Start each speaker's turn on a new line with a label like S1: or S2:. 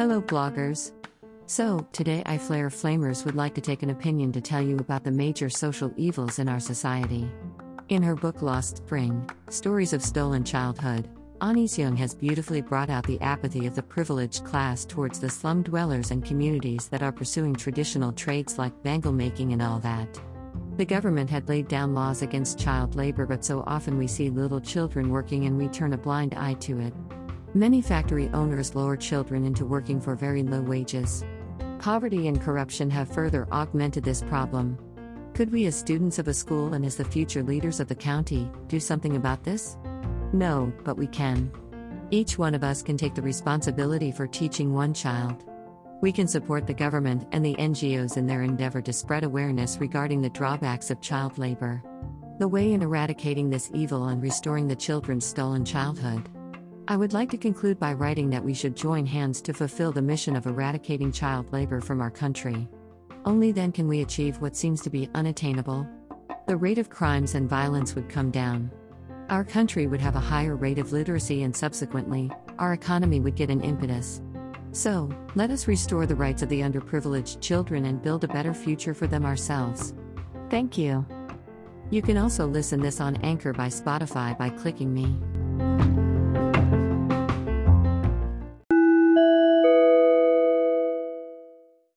S1: Hello, bloggers. So, today I Flare Flamers would like to take an opinion to tell you about the major social evils in our society. In her book Lost Spring Stories of Stolen Childhood, Anees Jung has beautifully brought out the apathy of the privileged class towards the slum dwellers and communities that are pursuing traditional trades like bangle making and all that. The government had laid down laws against child labor, but so often we see little children working and we turn a blind eye to it. Many factory owners lure children into working for very low wages. Poverty and corruption have further augmented this problem. Could we, as students of a school and as the future leaders of the county, do something about this? No, but we can. Each one of us can take the responsibility for teaching one child. We can support the government and the NGOs in their endeavor to spread awareness regarding the drawbacks of child labor. The way in eradicating this evil and restoring the children's stolen childhood. I would like to conclude by writing that we should join hands to fulfill the mission of eradicating child labor from our country. Only then can we achieve what seems to be unattainable. The rate of crimes and violence would come down. Our country would have a higher rate of literacy, and subsequently, our economy would get an impetus. So, let us restore the rights of the underprivileged children and build a better future for them ourselves. Thank you. You can also listen this on Anchor by Spotify by clicking me.